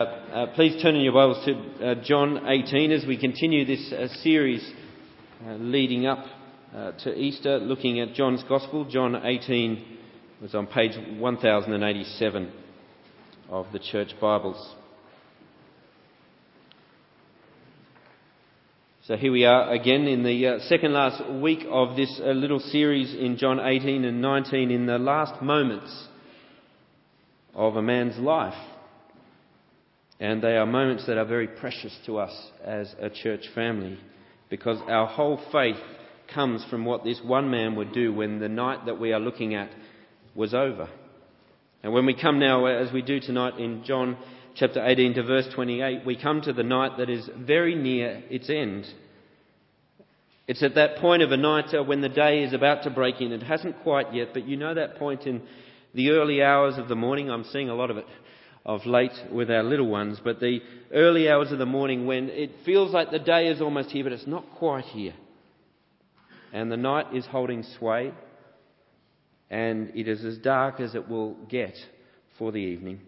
Uh, uh, please turn in your Bibles to uh, John 18 as we continue this uh, series uh, leading up to Easter, looking at John's Gospel. John 18 was on page 1087 of the Church Bibles. So here we are again in the second last week of this little series in John 18 and 19, in the last moments of a man's life. And they are moments that are very precious to us as a church family because our whole faith comes from what this one man would do when the night that we are looking at was over. And when we come now, as we do tonight in John chapter 18 to verse 28, we come to the night that is very near its end. It's at that point of a night uh, when the day is about to break in. It hasn't quite yet, but you know that point in the early hours of the morning. I'm seeing a lot of it of late with our little ones, but the early hours of the morning when it feels like the day is almost here, but it's not quite here. And the night is holding sway, and it is as dark as it will get for the evening.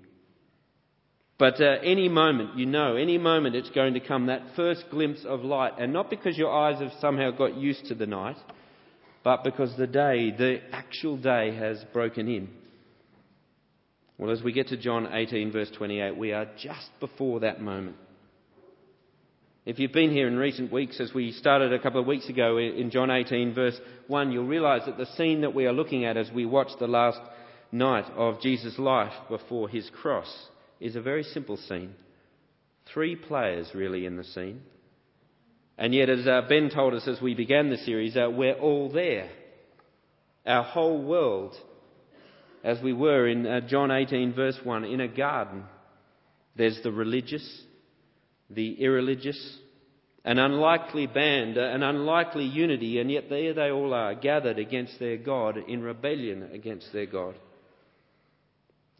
But uh, any moment, you know, any moment it's going to come, that first glimpse of light, and not because your eyes have somehow got used to the night, but because the day, the actual day, has broken in. Well, as we get to John 18, verse 28, we are just before that moment. If you've been here in recent weeks, as we started a couple of weeks ago in John 18, verse 1, you'll realise that the scene that we are looking at as we watch the last night of Jesus' life before his cross is a very simple scene. Three players, really, in the scene. And yet, as uh, Ben told us as we began the series, uh, we're all there. Our whole world as we were in uh, John 18, verse 1, in a garden. There's the religious, the irreligious, an unlikely band, uh, an unlikely unity, and yet there they all are, gathered against their God, in rebellion against their God.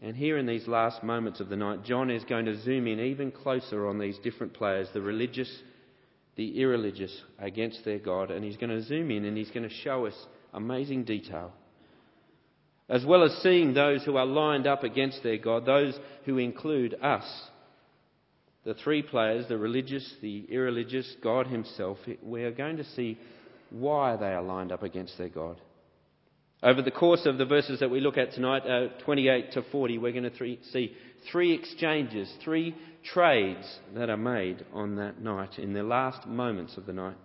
And here in these last moments of the night, John is going to zoom in even closer on these different players the religious, the irreligious against their God, and he's going to zoom in and he's going to show us amazing detail as well as seeing those who are lined up against their God, those who include us. The three players, the religious, the irreligious, God Himself, we are going to see why they are lined up against their God. Over the course of the verses that we look at tonight, uh, 28 to 40, we're going to see three exchanges, three trades that are made on that night, in the last moments of the night.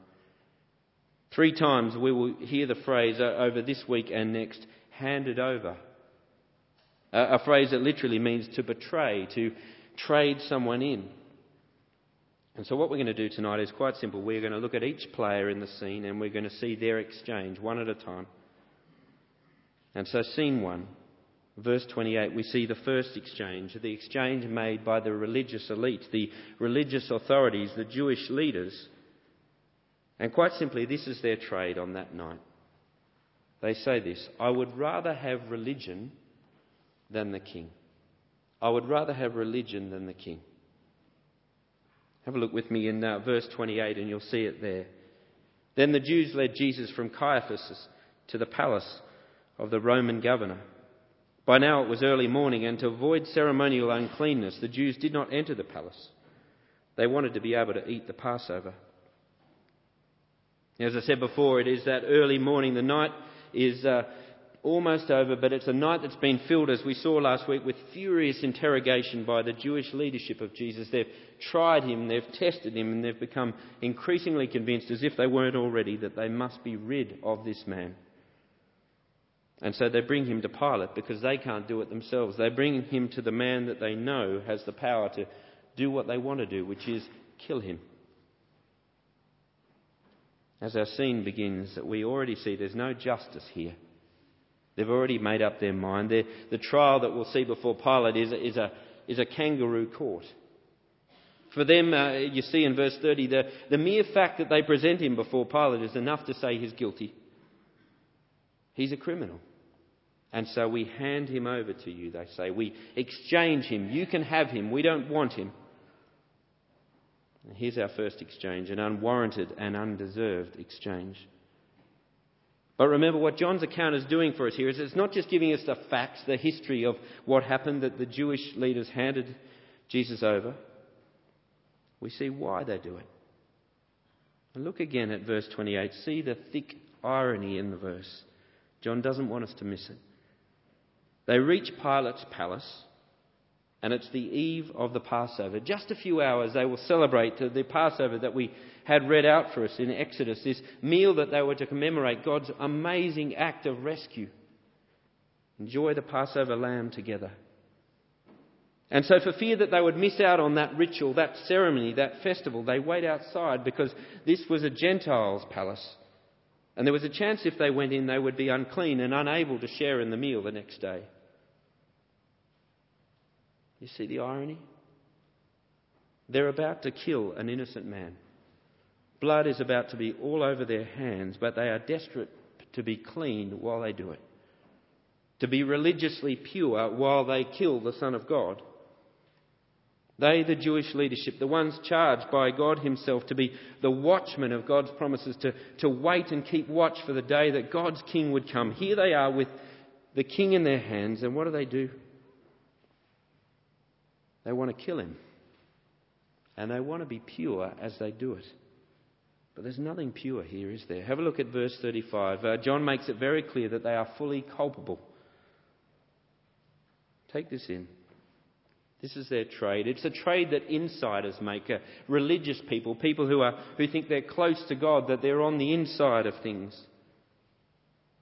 Three times we will hear the phrase uh, over this week and next handed over. A, a phrase that literally means to betray, to trade someone in. And so, what we're going to do tonight is quite simple. We're going to look at each player in the scene and we're going to see their exchange one at a time. And so, scene one, verse 28, we see the first exchange, the exchange made by the religious elite, the religious authorities, the Jewish leaders. And quite simply, this is their trade on that night. They say this I would rather have religion than the king. I would rather have religion than the king. Have a look with me in uh, verse 28 and you'll see it there. Then the Jews led Jesus from Caiaphas to the palace of the Roman governor. By now it was early morning, and to avoid ceremonial uncleanness, the Jews did not enter the palace. They wanted to be able to eat the Passover. As I said before, it is that early morning, the night is uh, almost over, but it's a night that's been filled, as we saw last week, with furious interrogation by the Jewish leadership of Jesus. They've tried him, they've tested him, and they've become increasingly convinced, as if they weren't already, that they must be rid of this man. And so they bring him to Pilate because they can't do it themselves. They bring him to the man that they know has the power to do what they want to do, which is kill him as our scene begins, that we already see there's no justice here. They've already made up their mind. They're, the trial that we'll see before Pilate is, is, a, is a kangaroo court. For them, uh, you see in verse 30, the, the mere fact that they present him before Pilate is enough to say he's guilty. He's a criminal. And so we hand him over to you, they say. We exchange him. You can have him. We don't want him. Here's our first exchange an unwarranted and undeserved exchange. But remember, what John's account is doing for us here is it's not just giving us the facts, the history of what happened that the Jewish leaders handed Jesus over, we see why they do it. Look again at verse 28. See the thick irony in the verse. John doesn't want us to miss it. They reach Pilate's palace, and it's the eve of the Passover. Just a few hours, they will celebrate the Passover that we had read out for us in Exodus, this meal that they were to commemorate God's amazing act of rescue. Enjoy the Passover lamb together. And so, for fear that they would miss out on that ritual, that ceremony, that festival, they wait outside because this was a Gentile's palace. And there was a chance if they went in, they would be unclean and unable to share in the meal the next day. You see the irony? They're about to kill an innocent man. Blood is about to be all over their hands, but they are desperate to be clean while they do it. To be religiously pure while they kill the Son of God. They, the Jewish leadership, the ones charged by God Himself to be the watchmen of God's promises, to, to wait and keep watch for the day that God's King would come. Here they are with the King in their hands, and what do they do? They want to kill Him. And they want to be pure as they do it. But there's nothing pure here, is there? Have a look at verse 35. Uh, John makes it very clear that they are fully culpable. Take this in. This is their trade. It's a trade that insiders make, uh, religious people, people who, are, who think they're close to God, that they're on the inside of things.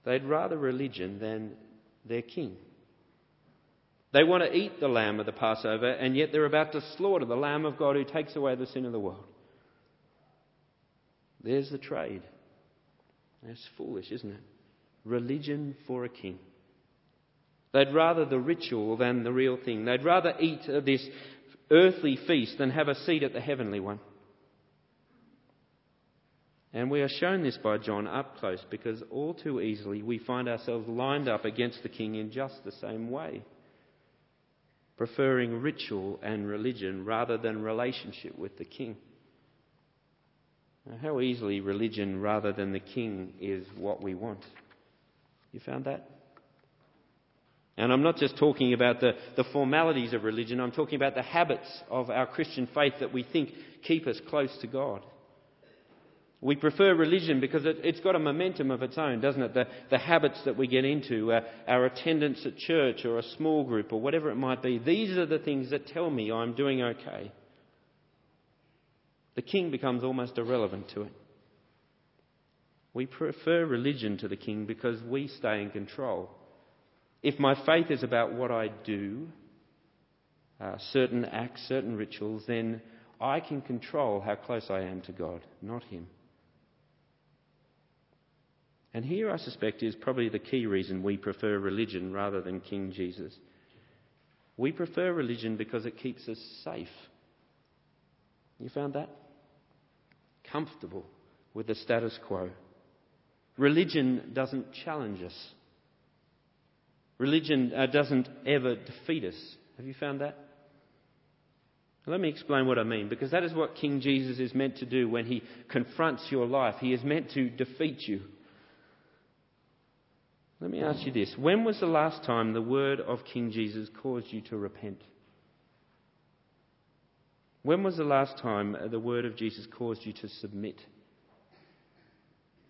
They'd rather religion than their king. They want to eat the lamb of the Passover, and yet they're about to slaughter the lamb of God who takes away the sin of the world. There's the trade. That's foolish, isn't it? Religion for a king. They'd rather the ritual than the real thing. They'd rather eat this earthly feast than have a seat at the heavenly one. And we are shown this by John up close because all too easily we find ourselves lined up against the king in just the same way, preferring ritual and religion rather than relationship with the king. Now, how easily religion rather than the king is what we want. You found that? And I'm not just talking about the, the formalities of religion, I'm talking about the habits of our Christian faith that we think keep us close to God. We prefer religion because it, has got a momentum of its own, doesn't it? The, the habits that we get into, uh, our attendance at church or a small group or whatever it might be, these are the things that tell me I'm doing okay. The king becomes almost irrelevant to it. We prefer religion to the king because we stay in control. If my faith is about what I do, uh, certain acts, certain rituals, then I can control how close I am to God, not Him. And here, I suspect, is probably the key reason we prefer religion rather than King Jesus. We prefer religion because it keeps us safe. You found that? Comfortable with the status quo. Religion doesn't challenge us. Religion uh, doesn't ever defeat us. Have you found that? Let me explain what I mean, because that is what King Jesus is meant to do when he confronts your life. He is meant to defeat you. Let me ask you this when was the last time the word of King Jesus caused you to repent? When was the last time the word of Jesus caused you to submit?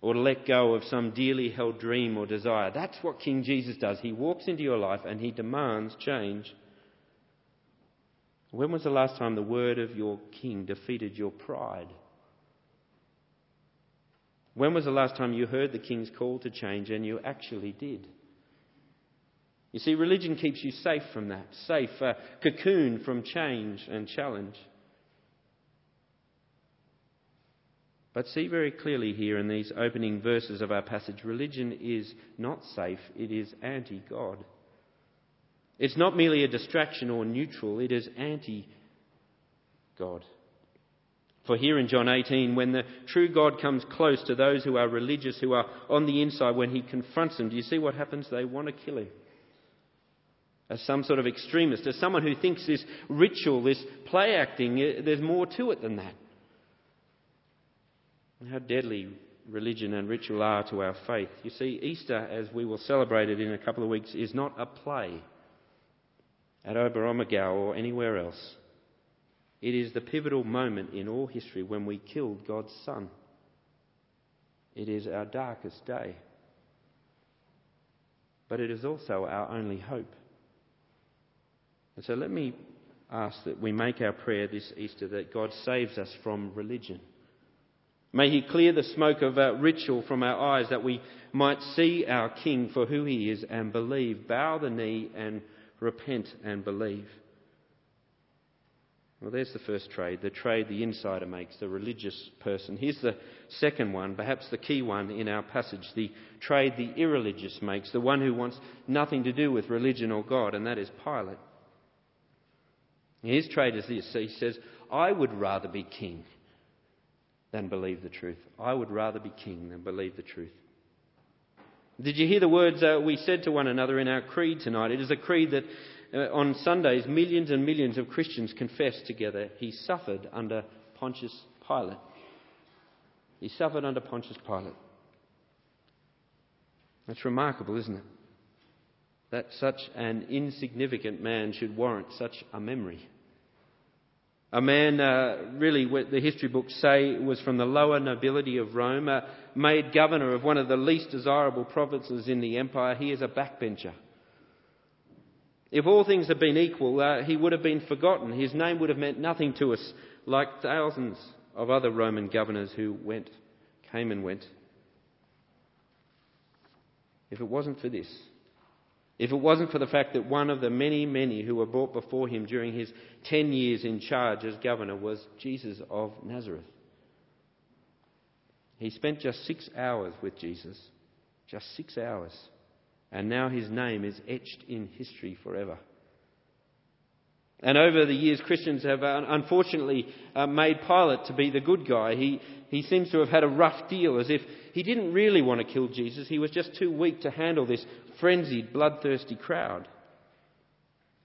or to let go of some dearly held dream or desire. That's what King Jesus does. He walks into your life and he demands change. When was the last time the word of your king defeated your pride? When was the last time you heard the king's call to change and you actually did? You see, religion keeps you safe from that, safe, uh, cocoon from change and challenge. But see very clearly here in these opening verses of our passage religion is not safe, it is anti God. It's not merely a distraction or neutral, it is anti God. For here in John 18, when the true God comes close to those who are religious, who are on the inside, when he confronts them, do you see what happens? They want to kill him. As some sort of extremist, as someone who thinks this ritual, this play acting, eh, there's more to it than that how deadly religion and ritual are to our faith. You see, Easter, as we will celebrate it in a couple of weeks, is not a play at Oberammergau or anywhere else. It is the pivotal moment in all history when we killed God's Son. It is our darkest day. But it is also our only hope. And so let me ask that we make our prayer this Easter that God saves us from religion. May He clear the smoke of our ritual from our eyes that we might see our King for who He is and believe, bow the knee and repent and believe. Well, there's the first trade, the trade the insider makes, the religious person. Here's the second one, perhaps the key one in our passage, the trade the irreligious makes, the one who wants nothing to do with religion or God, and that is Pilate. His trade is this he says, I would rather be king than believe the truth. I would rather be king than believe the truth. Did you hear the words uh, we said to one another in our creed tonight? It is a creed that on Sundays millions and millions of Christians confess together. He suffered under Pontius Pilate. He suffered under Pontius Pilate. That's remarkable, isn't it? That such an insignificant man should warrant such a memory. A man, uh, really, what the history books say was from the lower nobility of Rome, uh, made governor of one of the least desirable provinces in the empire. He is a backbencher. If all things had been equal, uh, he would have been forgotten. His name would have meant nothing to us, like thousands of other Roman governors who went, came and went. If it wasn't for this, if it wasn't for the fact that one of the many, many who were brought before him during his 10 years in charge as governor was Jesus of Nazareth. He spent just six hours with Jesus. Just six hours. And now his name is etched in history forever. And over the years, Christians have uh, unfortunately uh, made Pilate to be the good guy. He, he seems to have had a rough deal, as if he didn't really want to kill Jesus. He was just too weak to handle this frenzied, bloodthirsty crowd.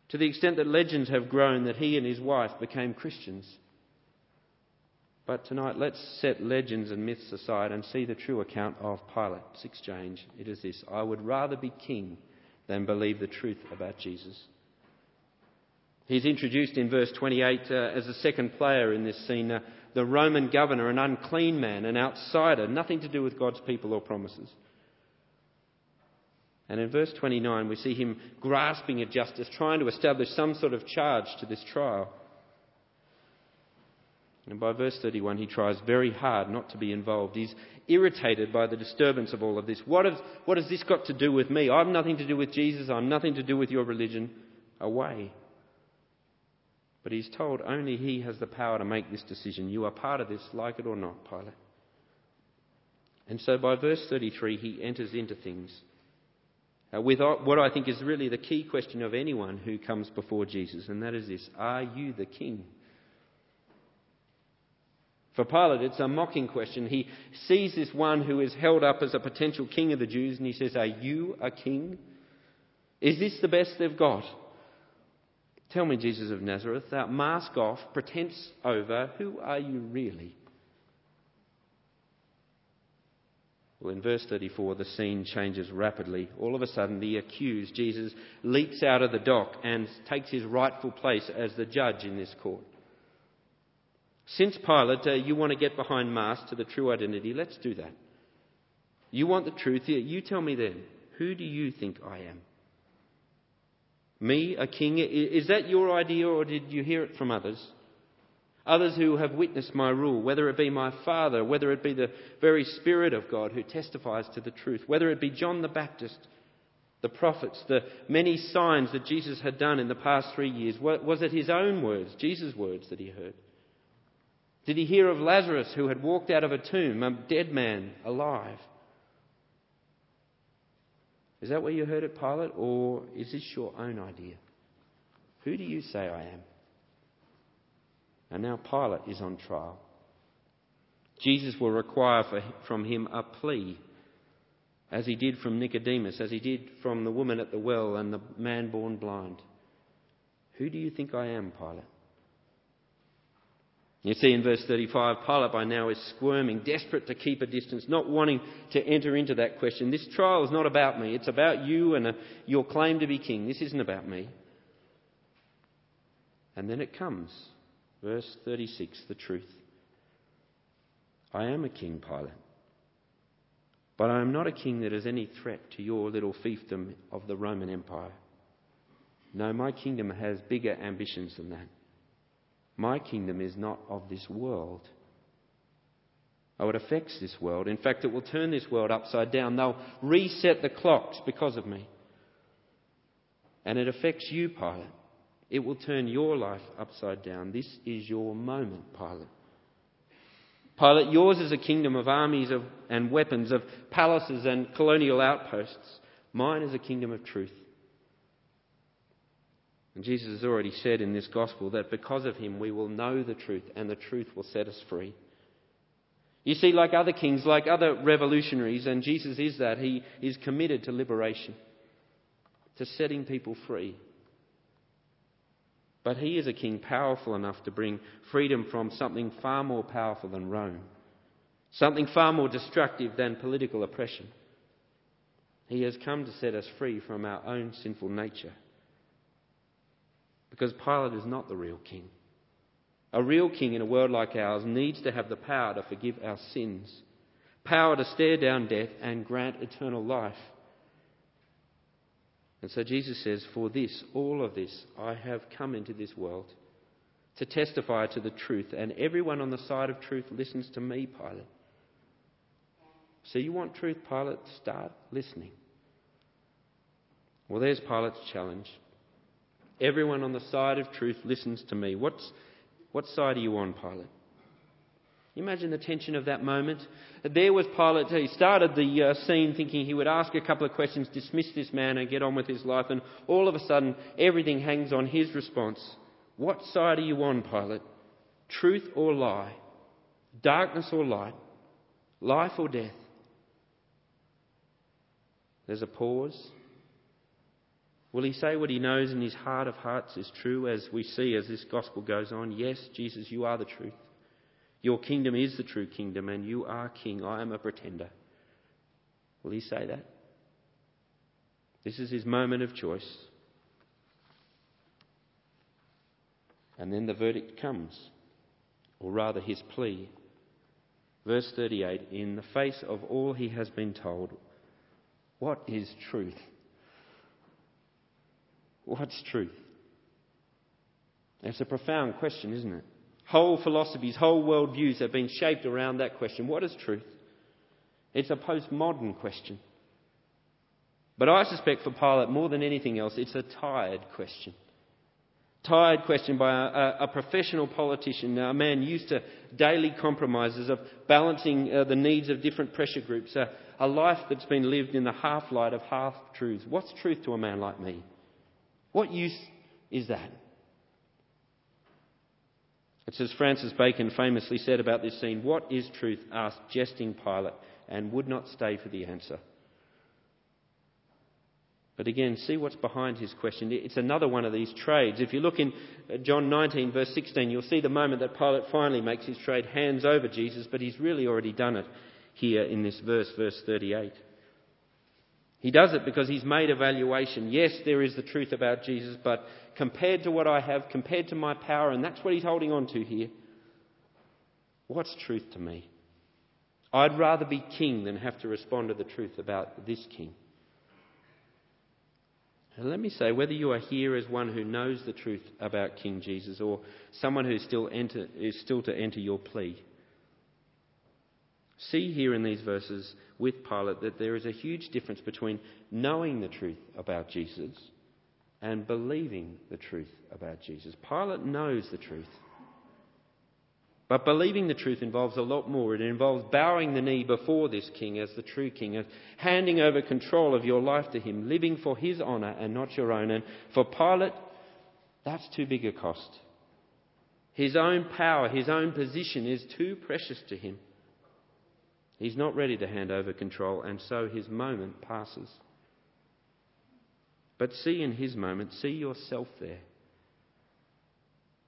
To the extent that legends have grown that he and his wife became Christians. But tonight, let's set legends and myths aside and see the true account of Pilate's exchange. It is this I would rather be king than believe the truth about Jesus. He's introduced in verse 28 uh, as a second player in this scene uh, the Roman governor, an unclean man, an outsider, nothing to do with God's people or promises. And in verse 29, we see him grasping at justice, trying to establish some sort of charge to this trial. And by verse 31, he tries very hard not to be involved. He's irritated by the disturbance of all of this. What, has, what has this got to do with me? I've nothing to do with Jesus. I'm nothing to do with your religion. Away. But he's told only he has the power to make this decision. You are part of this, like it or not, Pilate. And so by verse 33, he enters into things uh, with what I think is really the key question of anyone who comes before Jesus, and that is this Are you the king? For Pilate, it's a mocking question. He sees this one who is held up as a potential king of the Jews, and he says, Are you a king? Is this the best they've got? Tell me, Jesus of Nazareth, that mask off, pretense over, who are you really? Well, in verse 34, the scene changes rapidly. All of a sudden, the accused, Jesus, leaps out of the dock and takes his rightful place as the judge in this court. Since Pilate, uh, you want to get behind masks to the true identity, let's do that. You want the truth, you tell me then, who do you think I am? Me, a king? Is that your idea or did you hear it from others? Others who have witnessed my rule, whether it be my Father, whether it be the very Spirit of God who testifies to the truth, whether it be John the Baptist, the prophets, the many signs that Jesus had done in the past three years. Was it his own words, Jesus' words, that he heard? Did he hear of Lazarus who had walked out of a tomb, a dead man, alive? Is that where you heard it, Pilate, or is this your own idea? Who do you say I am? And now Pilate is on trial. Jesus will require for, from him a plea, as he did from Nicodemus, as he did from the woman at the well and the man born blind. Who do you think I am, Pilate? You see in verse 35, Pilate by now is squirming, desperate to keep a distance, not wanting to enter into that question. This trial is not about me. It's about you and uh, your claim to be king. This isn't about me. And then it comes. Verse 36 the truth. I am a king, Pilate. But I am not a king that is any threat to your little fiefdom of the Roman Empire. No, my kingdom has bigger ambitions than that. My kingdom is not of this world. Oh, it affects this world. In fact, it will turn this world upside down. They'll reset the clocks because of me. And it affects you, Pilate. It will turn your life upside down. This is your moment, Pilate. Pilate, yours is a kingdom of armies of, and weapons, of palaces and colonial outposts. Mine is a kingdom of truth. And Jesus has already said in this gospel that because of him we will know the truth and the truth will set us free. You see, like other kings, like other revolutionaries, and Jesus is that, he is committed to liberation, to setting people free. But he is a king powerful enough to bring freedom from something far more powerful than Rome, something far more destructive than political oppression. He has come to set us free from our own sinful nature. Because Pilate is not the real king. A real king in a world like ours needs to have the power to forgive our sins, power to stare down death and grant eternal life. And so Jesus says, For this, all of this, I have come into this world to testify to the truth, and everyone on the side of truth listens to me, Pilate. So you want truth, Pilate? Start listening. Well, there's Pilate's challenge. Everyone on the side of truth listens to me. What's, what side are you on, Pilate? Imagine the tension of that moment. There was Pilate. He started the uh, scene thinking he would ask a couple of questions, dismiss this man, and get on with his life. And all of a sudden, everything hangs on his response. What side are you on, Pilate? Truth or lie? Darkness or light? Life or death? There's a pause. Will he say what he knows in his heart of hearts is true, as we see as this gospel goes on? Yes, Jesus, you are the truth. Your kingdom is the true kingdom, and you are king. I am a pretender. Will he say that? This is his moment of choice. And then the verdict comes, or rather his plea. Verse 38 In the face of all he has been told, what is truth? What's truth? It's a profound question, isn't it? Whole philosophies, whole worldviews have been shaped around that question. What is truth? It's a postmodern question. But I suspect for Pilate, more than anything else, it's a tired question. Tired question by a, a, professional politician, a man used to daily compromises of balancing uh, the needs of different pressure groups, a, a life that's been lived in the half light of half truths. What's truth to a man like me? What use is that? It's as Francis Bacon famously said about this scene What is truth? asked jesting Pilate, and would not stay for the answer. But again, see what's behind his question. It's another one of these trades. If you look in John 19, verse 16, you'll see the moment that Pilate finally makes his trade, hands over Jesus, but he's really already done it here in this verse, verse 38. He does it because he's made evaluation. Yes, there is the truth about Jesus, but compared to what I have, compared to my power, and that's what he's holding on to here, what's truth to me? I'd rather be king than have to respond to the truth about this king. And let me say, whether you are here as one who knows the truth about King Jesus or someone who is still enter, is still to enter your plea, see here in these verses with Pilate that there is a huge difference between knowing the truth about Jesus and believing the truth about Jesus. Pilate knows the truth. But believing the truth involves a lot more. It involves bowing the knee before this king as the true king, of handing over control of your life to him, living for his honour and not your own. And for Pilate, that's too big a cost. His own power, his own position is too precious to him. He's not ready to hand over control, and so his moment passes. But see in his moment, see yourself there.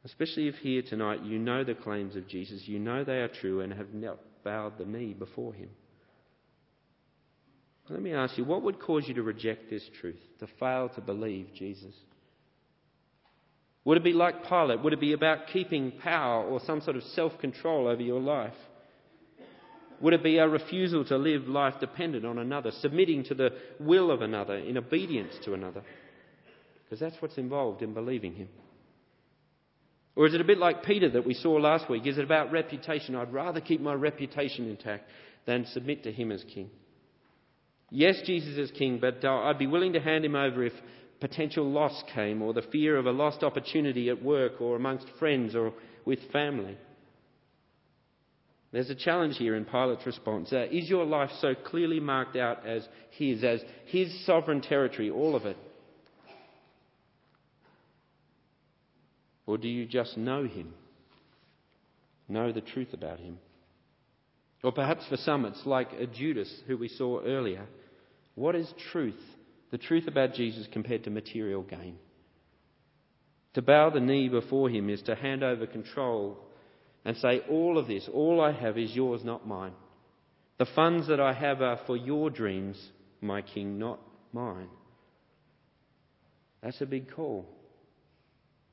Especially if here tonight you know the claims of Jesus, you know they are true and have not bowed the knee before him. Let me ask you, what would cause you to reject this truth, to fail to believe Jesus? Would it be like Pilate? Would it be about keeping power or some sort of self control over your life? Would it be a refusal to live life dependent on another, submitting to the will of another, in obedience to another? Because that's what's involved in believing him. Or is it a bit like Peter that we saw last week? Is it about reputation? I'd rather keep my reputation intact than submit to him as king. Yes, Jesus is king, but uh, I'd be willing to hand him over if potential loss came or the fear of a lost opportunity at work or amongst friends or with family. There's a challenge here in Pilate's response. Uh, is your life so clearly marked out as his, as his sovereign territory, all of it? Or do you just know him? Know the truth about him? Or perhaps for some it's like a Judas who we saw earlier. What is truth? The truth about Jesus compared to material gain. To bow the knee before him is to hand over control and say, All of this, all I have is yours, not mine. The funds that I have are for your dreams, my king, not mine. That's a big call.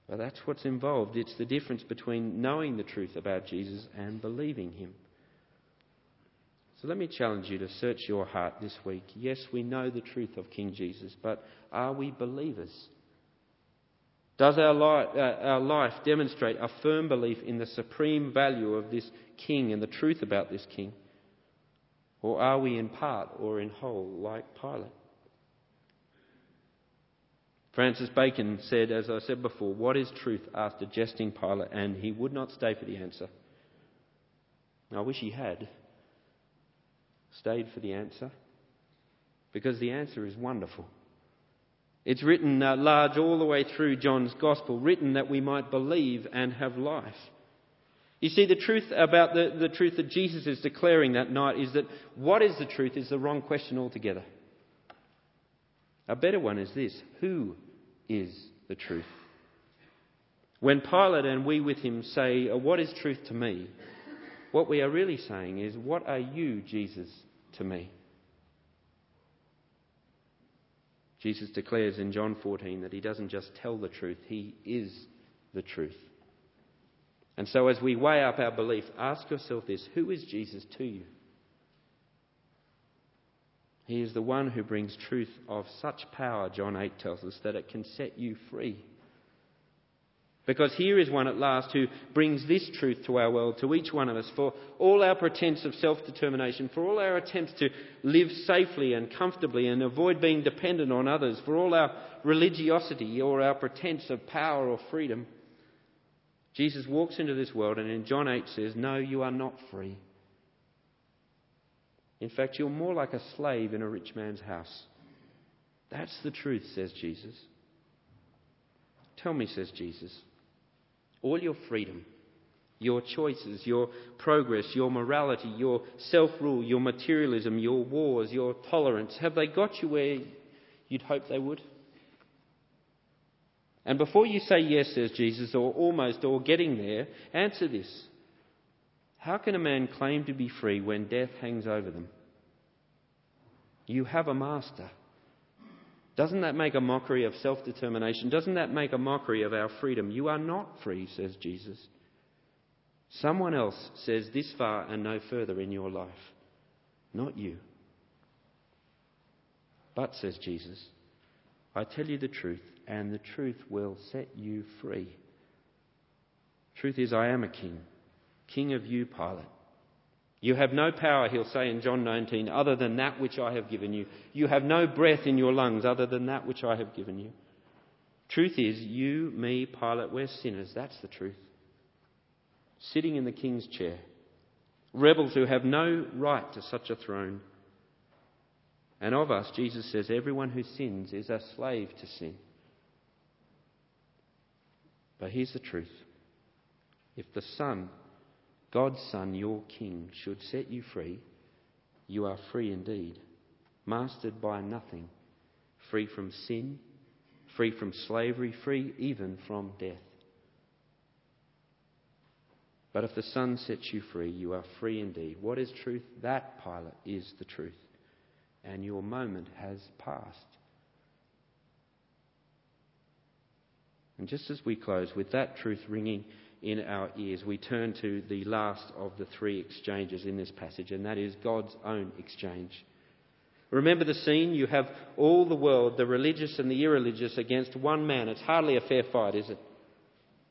But that's what's involved. It's the difference between knowing the truth about Jesus and believing him. So let me challenge you to search your heart this week. Yes, we know the truth of King Jesus, but are we believers? Does our life, uh, our life demonstrate a firm belief in the supreme value of this king and the truth about this king? Or are we in part or in whole like Pilate? Francis Bacon said, as I said before, What is truth? asked a jesting Pilate, and he would not stay for the answer. I wish he had stayed for the answer, because the answer is wonderful. It's written uh, large all the way through John's Gospel, written that we might believe and have life. You see, the truth about the, the truth that Jesus is declaring that night is that what is the truth is the wrong question altogether. A better one is this Who is the truth? When Pilate and we with him say, uh, What is truth to me? what we are really saying is, What are you, Jesus, to me? Jesus declares in John 14 that he doesn't just tell the truth, he is the truth. And so, as we weigh up our belief, ask yourself this who is Jesus to you? He is the one who brings truth of such power, John 8 tells us, that it can set you free. Because here is one at last who brings this truth to our world, to each one of us, for all our pretense of self determination, for all our attempts to live safely and comfortably and avoid being dependent on others, for all our religiosity or our pretense of power or freedom. Jesus walks into this world and in John 8 says, No, you are not free. In fact, you're more like a slave in a rich man's house. That's the truth, says Jesus. Tell me, says Jesus all your freedom, your choices, your progress, your morality, your self rule, your materialism, your wars, your tolerance, have they got you where you'd hope they would? And before you say yes, says Jesus, or almost, or getting there, answer this. How can a man claim to be free when death hangs over them? You have a master. Doesn't that make a mockery of self determination? Doesn't that make a mockery of our freedom? You are not free, says Jesus. Someone else says this far and no further in your life, not you. But, says Jesus, I tell you the truth, and the truth will set you free. Truth is, I am a king, king of you, Pilate. You have no power, he'll say in John 19, other than that which I have given you. You have no breath in your lungs other than that which I have given you. Truth is, you, me, Pilate, we're sinners. That's the truth. Sitting in the king's chair. Rebels who have no right to such a throne. And of us, Jesus says, everyone who sins is a slave to sin. But here's the truth. If the Son God's Son, your King, should set you free, you are free indeed, mastered by nothing, free from sin, free from slavery, free even from death. But if the Son sets you free, you are free indeed. What is truth? That, Pilate, is the truth. And your moment has passed. And just as we close with that truth ringing in our ears, we turn to the last of the three exchanges in this passage, and that is God's own exchange. Remember the scene? You have all the world, the religious and the irreligious, against one man. It's hardly a fair fight, is it?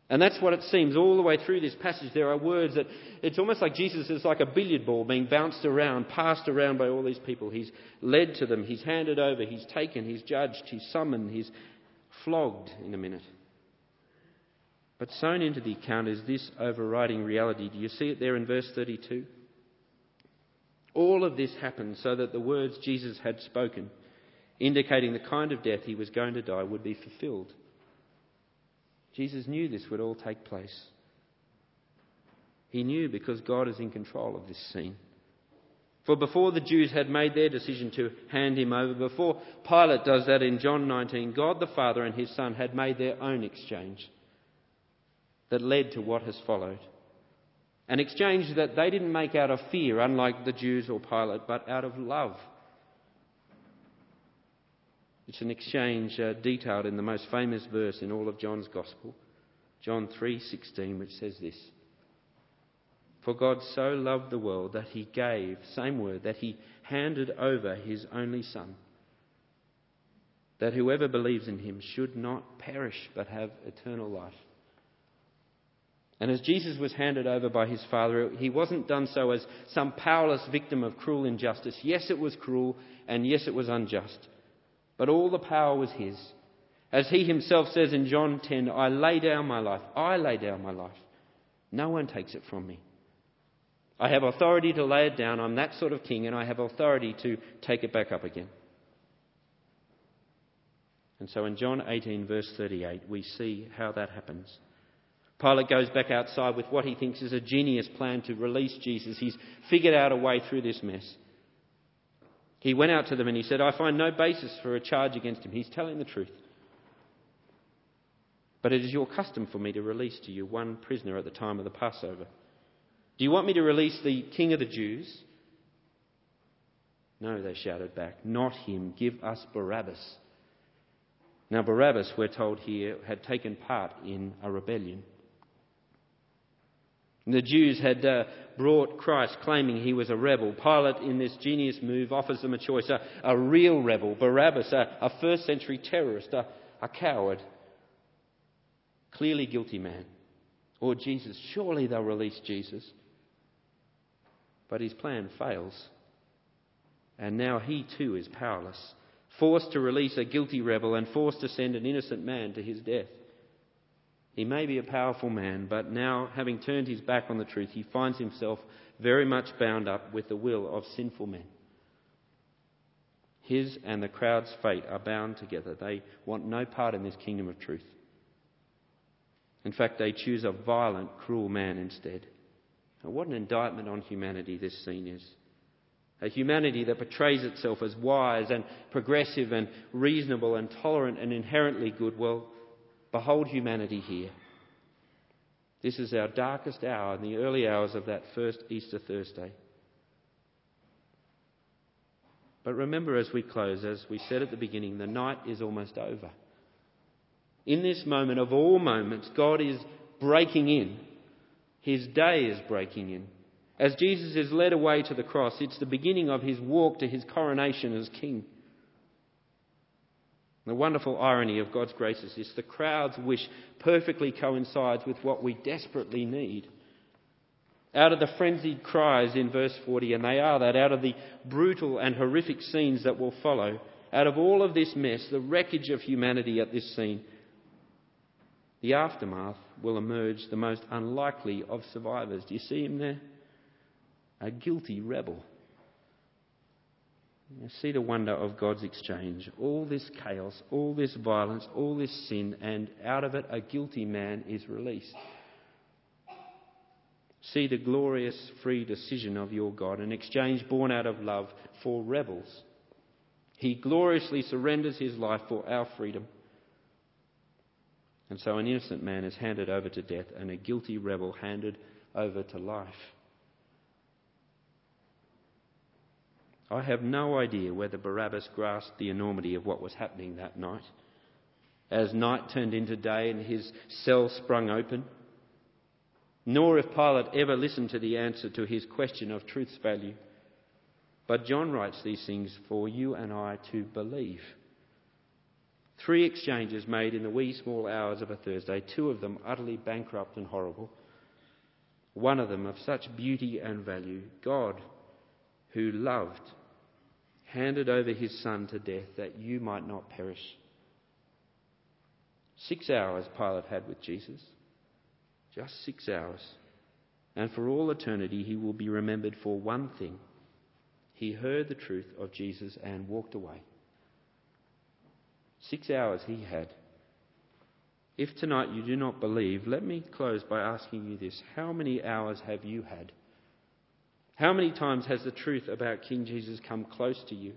And that's what it seems all the way through this passage. There are words that it's almost like Jesus is like a billiard ball being bounced around, passed around by all these people. He's led to them, he's handed over, he's taken, he's judged, he's summoned, he's flogged in a minute. But sewn into the account is this overriding reality. Do you see it there in verse 32? All of this happened so that the words Jesus had spoken, indicating the kind of death he was going to die, would be fulfilled. Jesus knew this would all take place. He knew because God is in control of this scene. For before the Jews had made their decision to hand him over, before Pilate does that in John 19, God the Father and his Son had made their own exchange that led to what has followed. An exchange that they didn't make out of fear, unlike the Jews or Pilate, but out of love. It's an exchange uh, detailed in the most famous verse in all of John's Gospel, John 3:16, which says this: "For God so loved the world that he gave, same word, that he handed over his only Son, that whoever believes in him should not perish but have eternal life." And as Jesus was handed over by his Father, he wasn't done so as some powerless victim of cruel injustice. Yes, it was cruel, and yes, it was unjust. But all the power was his. As he himself says in John 10, I lay down my life. I lay down my life. No one takes it from me. I have authority to lay it down. I'm that sort of king, and I have authority to take it back up again. And so in John 18, verse 38, we see how that happens. Pilate goes back outside with what he thinks is a genius plan to release Jesus. He's figured out a way through this mess. He went out to them and he said, I find no basis for a charge against him. He's telling the truth. But it is your custom for me to release to you one prisoner at the time of the Passover. Do you want me to release the king of the Jews? No, they shouted back. Not him. Give us Barabbas. Now, Barabbas, we're told here, had taken part in a rebellion. The Jews had uh, brought Christ claiming he was a rebel. Pilate, in this genius move, offers them a choice a, a real rebel, Barabbas, a, a first century terrorist, a, a coward, clearly guilty man, or Jesus. Surely they'll release Jesus. But his plan fails. And now he too is powerless, forced to release a guilty rebel and forced to send an innocent man to his death. He may be a powerful man, but now, having turned his back on the truth, he finds himself very much bound up with the will of sinful men. His and the crowd's fate are bound together. They want no part in this kingdom of truth. In fact, they choose a violent, cruel man instead. What an indictment on humanity this scene is. A humanity that portrays itself as wise and progressive and reasonable and tolerant and inherently good. Well, Behold humanity here. This is our darkest hour in the early hours of that first Easter Thursday. But remember as we close, as we said at the beginning, the night is almost over. In this moment of all moments, God is breaking in. His day is breaking in. As Jesus is led away to the cross, it's the beginning of his walk to his coronation as king. The wonderful irony of God's grace is this the crowd's wish perfectly coincides with what we desperately need. Out of the frenzied cries in verse 40, and they are that, out of the brutal and horrific scenes that will follow, out of all of this mess, the wreckage of humanity at this scene, the aftermath will emerge the most unlikely of survivors. Do you see him there? A guilty rebel. You see the wonder of God's exchange. All this chaos, all this violence, all this sin, and out of it a guilty man is released. See the glorious free decision of your God, an exchange born out of love for rebels. He gloriously surrenders his life for our freedom. And so an innocent man is handed over to death and a guilty rebel handed over to life. I have no idea whether Barabbas grasped the enormity of what was happening that night. as night turned into day and his cell sprung open. Nor if Pilate ever listened to the answer to his question of truth's value. But John writes these things for you and I to believe. Three exchanges made in the wee small hours of a Thursday, two of them utterly bankrupt and horrible, one of them of such beauty and value. God, who loved, handed over his Son to death that you might not perish. Six hours Pilate had with Jesus. Just six hours. And for all eternity, he will be remembered for one thing. He heard the truth of Jesus and walked away. Six hours he had. If tonight you do not believe, let me close by asking you this How many hours have you had? How many times has the truth about King Jesus come close to you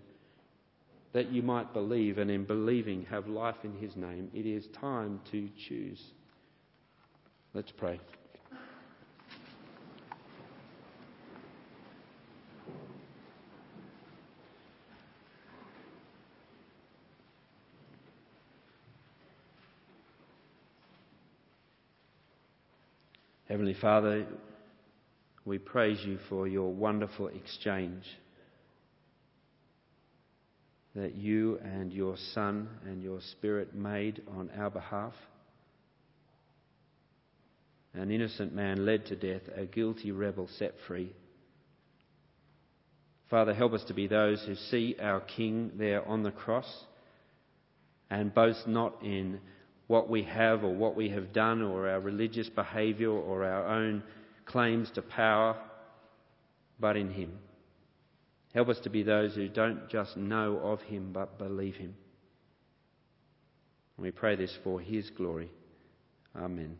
that you might believe and in believing have life in his name? It is time to choose. Let's pray. Heavenly Father, we praise you for your wonderful exchange that you and your Son and your Spirit made on our behalf. An innocent man led to death, a guilty rebel set free. Father, help us to be those who see our King there on the cross and boast not in what we have or what we have done or our religious behaviour or our own claims to power, but in Him. Help us to be those who don't just know of Him but believe Him. And we pray this for His glory. Amen.